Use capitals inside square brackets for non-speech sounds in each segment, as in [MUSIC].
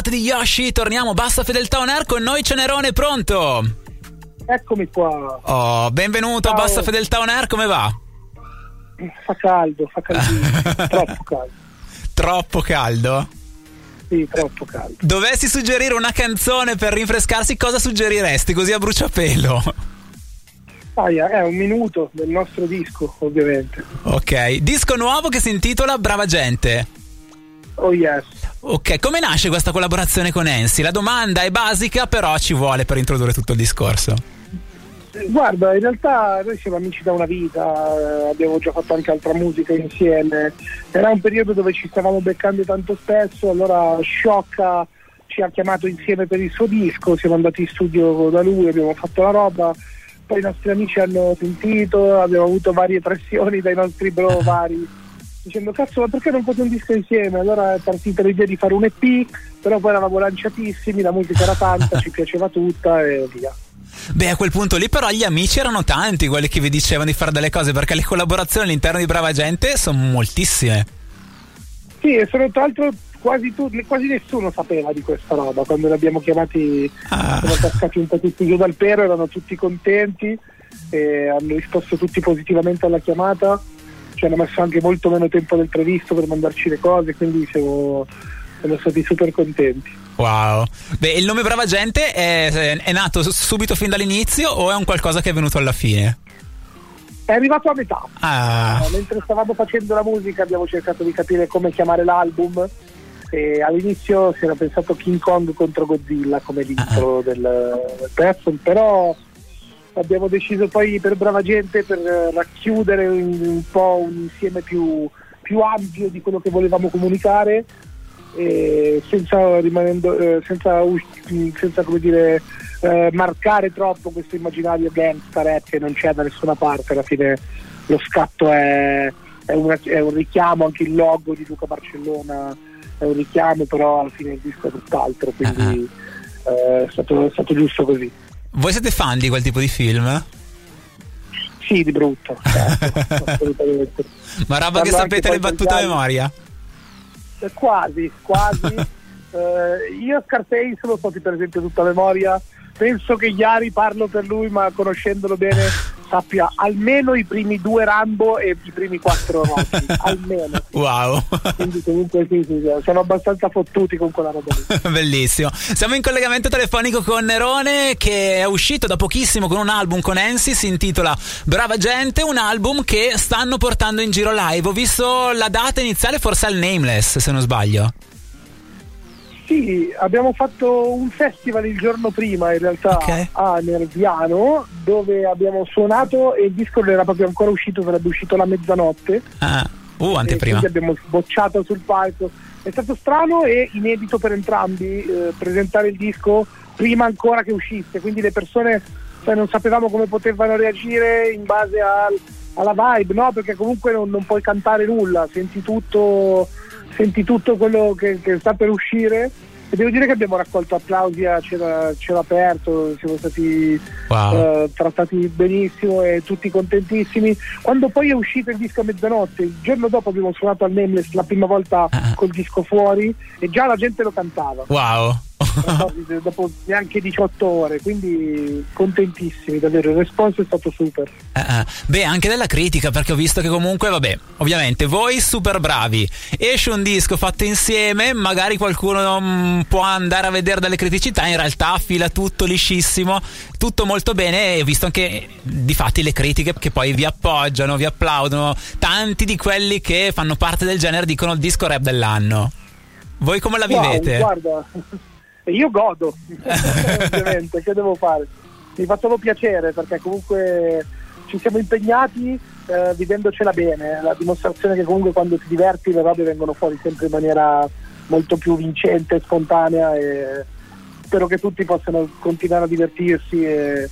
notte di Yoshi, torniamo, basta fedeltà on air, con noi Cenerone, pronto? Eccomi qua. Oh, benvenuto Ciao. a Basta fedeltà on air, come va? Fa caldo, fa caldissimo, [LAUGHS] troppo caldo. Troppo caldo? Sì, troppo caldo. Dovessi suggerire una canzone per rinfrescarsi, cosa suggeriresti così a bruciapelo? Aia, è un minuto del nostro disco, ovviamente. Ok, disco nuovo che si intitola Brava Gente. Oh yes. Ok, come nasce questa collaborazione con Ensi? La domanda è basica, però ci vuole per introdurre tutto il discorso. Guarda, in realtà noi siamo amici da una vita, eh, abbiamo già fatto anche altra musica insieme. Era un periodo dove ci stavamo beccando tanto spesso, allora Sciocca ci ha chiamato insieme per il suo disco, siamo andati in studio da lui, abbiamo fatto la roba, poi i nostri amici hanno sentito, abbiamo avuto varie pressioni dai nostri bro vari, dicendo cazzo ma perché non fate un disco insieme? Allora è partita l'idea di fare un EP, però poi eravamo lanciatissimi, la musica era tanta, [LAUGHS] ci piaceva tutta e via. Beh, a quel punto lì però gli amici erano tanti quelli che vi dicevano di fare delle cose perché le collaborazioni all'interno di Brava Gente sono moltissime. Sì, e sono tra l'altro quasi, tu, quasi nessuno sapeva di questa roba. Quando li abbiamo chiamati, Ah. sono cascati un po' tutti giù dal pero, erano tutti contenti e hanno risposto tutti positivamente alla chiamata. Ci hanno messo anche molto meno tempo del previsto per mandarci le cose, quindi siamo, siamo stati super contenti. Wow. Beh, il nome Brava Gente è, è nato subito fin dall'inizio o è un qualcosa che è venuto alla fine? È arrivato a metà. Ah, Mentre stavamo facendo la musica abbiamo cercato di capire come chiamare l'album e all'inizio si era pensato King Kong contro Godzilla come l'intro del, del pezzo, però abbiamo deciso poi per brava gente per eh, racchiudere un, un po' un insieme più, più ampio di quello che volevamo comunicare senza, rimanendo, eh, senza, us- senza come dire, eh, marcare troppo questo immaginario gangsta rap che non c'è da nessuna parte, alla fine lo scatto è, è, una- è un richiamo, anche il logo di Luca Barcellona è un richiamo, però alla fine il disco è tutt'altro, quindi eh, è, stato, è stato giusto così. Voi siete fan di quel tipo di film? Sì, di brutto, certo, [LAUGHS] assolutamente. Ma roba che sapete le battute a memoria? Eh, Quasi, quasi. [LAUGHS] Eh, io Scarface lo so per esempio tutta a memoria. Penso che Iari parlo per lui, ma conoscendolo bene sappia almeno i primi due Rambo e i primi quattro [LAUGHS] Rocky. almeno. Wow. Quindi comunque sì, sì, sì, sono abbastanza fottuti con quella roba lì. [LAUGHS] Bellissimo. Siamo in collegamento telefonico con Nerone che è uscito da pochissimo con un album con Ensi, si intitola Brava Gente, un album che stanno portando in giro live. Ho visto la data iniziale forse al Nameless, se non sbaglio. Sì, abbiamo fatto un festival il giorno prima in realtà Ok. a Nerviano dove abbiamo suonato e il disco non era proprio ancora uscito, sarebbe uscito la mezzanotte. Ah, uh, anteprima. quindi abbiamo sbocciato sul palco. È stato strano e inedito per entrambi eh, presentare il disco prima ancora che uscisse, quindi le persone cioè, non sapevamo come potevano reagire in base al- alla vibe, no? Perché comunque non, non puoi cantare nulla, senti tutto, senti tutto quello che, che sta per uscire. E devo dire che abbiamo raccolto applausi a cielo, cielo aperto, siamo stati Wow. eh, trattati benissimo e tutti contentissimi. Quando poi è uscito il disco a mezzanotte, il giorno dopo abbiamo suonato al Nameless la prima volta Ah. col disco fuori e già la gente lo cantava. Wow. Dopo neanche 18 ore, quindi contentissimi, davvero. Il responso è stato super. Eh, eh. Beh, anche della critica, perché ho visto che comunque, vabbè, ovviamente voi super bravi. Esce un disco fatto insieme, magari qualcuno mm, può andare a vedere delle criticità, in realtà fila tutto liscissimo, tutto molto bene. E ho visto anche di fatti le critiche che poi vi appoggiano, vi applaudono. Tanti di quelli che fanno parte del genere dicono il disco rap dell'anno. Voi come la Wow, vivete? guarda, e io godo, [LAUGHS] ovviamente, che devo fare? Mi fa solo piacere perché comunque ci siamo impegnati eh, vivendocela bene, la dimostrazione che comunque quando ti diverti le robe vengono fuori sempre in maniera molto più vincente, spontanea e spero che tutti possano continuare a divertirsi e,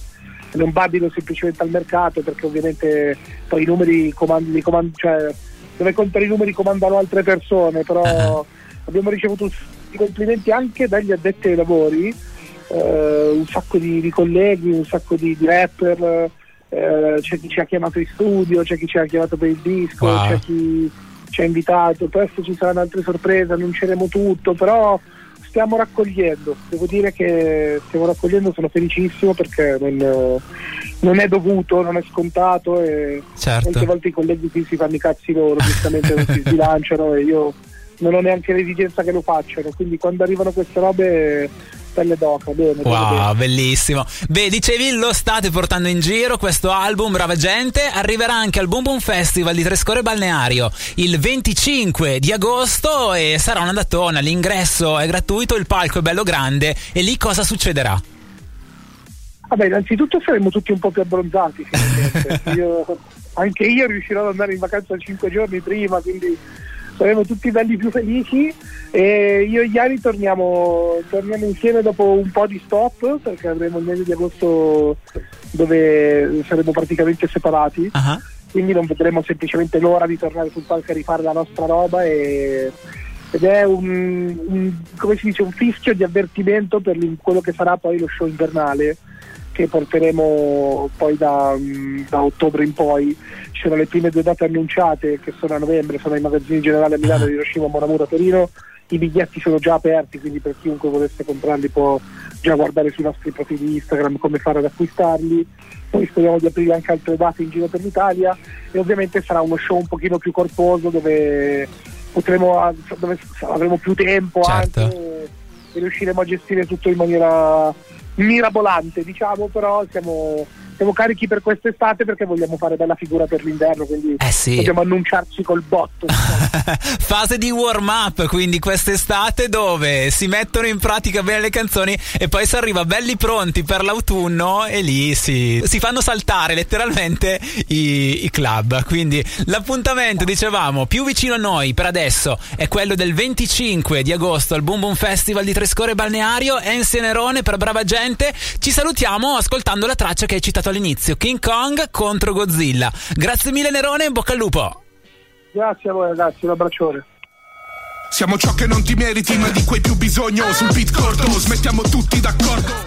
non badino semplicemente al mercato perché ovviamente poi i numeri comandi, li comand- cioè dove contano i numeri comandano altre persone, però [LAUGHS] abbiamo ricevuto un complimenti anche dagli addetti ai lavori, eh, un sacco di, di colleghi, un sacco di, di rapper, eh, c'è chi ci ha chiamato in studio, c'è chi ci ha chiamato per il disco, Wow. c'è chi ci ha invitato, presto ci saranno altre sorprese, annunceremo tutto, però stiamo raccogliendo, devo dire che stiamo raccogliendo, sono felicissimo perché non, non è dovuto, non è scontato e certo. molte volte i colleghi qui si fanno i cazzi loro, giustamente non si sbilanciano e io non ho neanche l'esigenza che lo facciano, quindi quando arrivano queste robe pelle d'oca, bene. Wow, bene. bellissimo. Beh, dicevi, lo state portando in giro questo album, brava gente. Arriverà anche al Boom Boom Festival di Trescore Balneario il 25 di agosto e sarà una datona. L'ingresso è gratuito, il palco è bello grande. E lì cosa succederà? Vabbè, innanzitutto saremo tutti un po' più abbronzati. [LAUGHS] io, anche io riuscirò ad andare in vacanza 5 giorni prima, quindi saremo tutti belli più felici. E io e Iari torniamo, torniamo, insieme dopo un po' di stop perché avremo il mese di agosto dove saremo praticamente separati. Uh-huh. quindi non vedremo semplicemente l'ora di tornare sul palco a rifare la nostra roba e, ed è un, un, come si dice, un fischio di avvertimento per quello che sarà poi lo show invernale che porteremo poi da, da, ottobre in poi. Ci sono le prime due date annunciate che sono a novembre, sono ai magazzini generali a Milano, di Hiroshima, Monamura, Torino. I biglietti sono già aperti, quindi per chiunque volesse comprarli può già guardare sui nostri profili Instagram come fare ad acquistarli. Poi speriamo di aprire anche altre date in giro per l'Italia e ovviamente sarà uno show un pochino più corposo dove potremo dove avremo più tempo certo. anche e riusciremo a gestire tutto in maniera mirabolante, diciamo, però siamo siamo carichi per quest'estate perché vogliamo fare bella figura per l'inverno, quindi eh sì. dobbiamo annunciarci col botto. [LAUGHS] Fase di warm up, quindi quest'estate dove si mettono in pratica bene le canzoni e poi si arriva belli pronti per l'autunno e lì si, si fanno saltare letteralmente i, i, club. Quindi l'appuntamento, dicevamo, più vicino a noi per adesso è quello del 25 di agosto al Boom Boom Festival di Trescore Balneario, Ense Nerone per brava gente. Ci salutiamo ascoltando la traccia che hai citato all'inizio, King Kong contro Godzilla. Grazie mille Nerone, in bocca al lupo. Grazie a voi ragazzi, un abbraccione. Siamo ciò che non ti meriti, ma di cui più bisogno. Sul beat corto, smettiamo tutti d'accordo.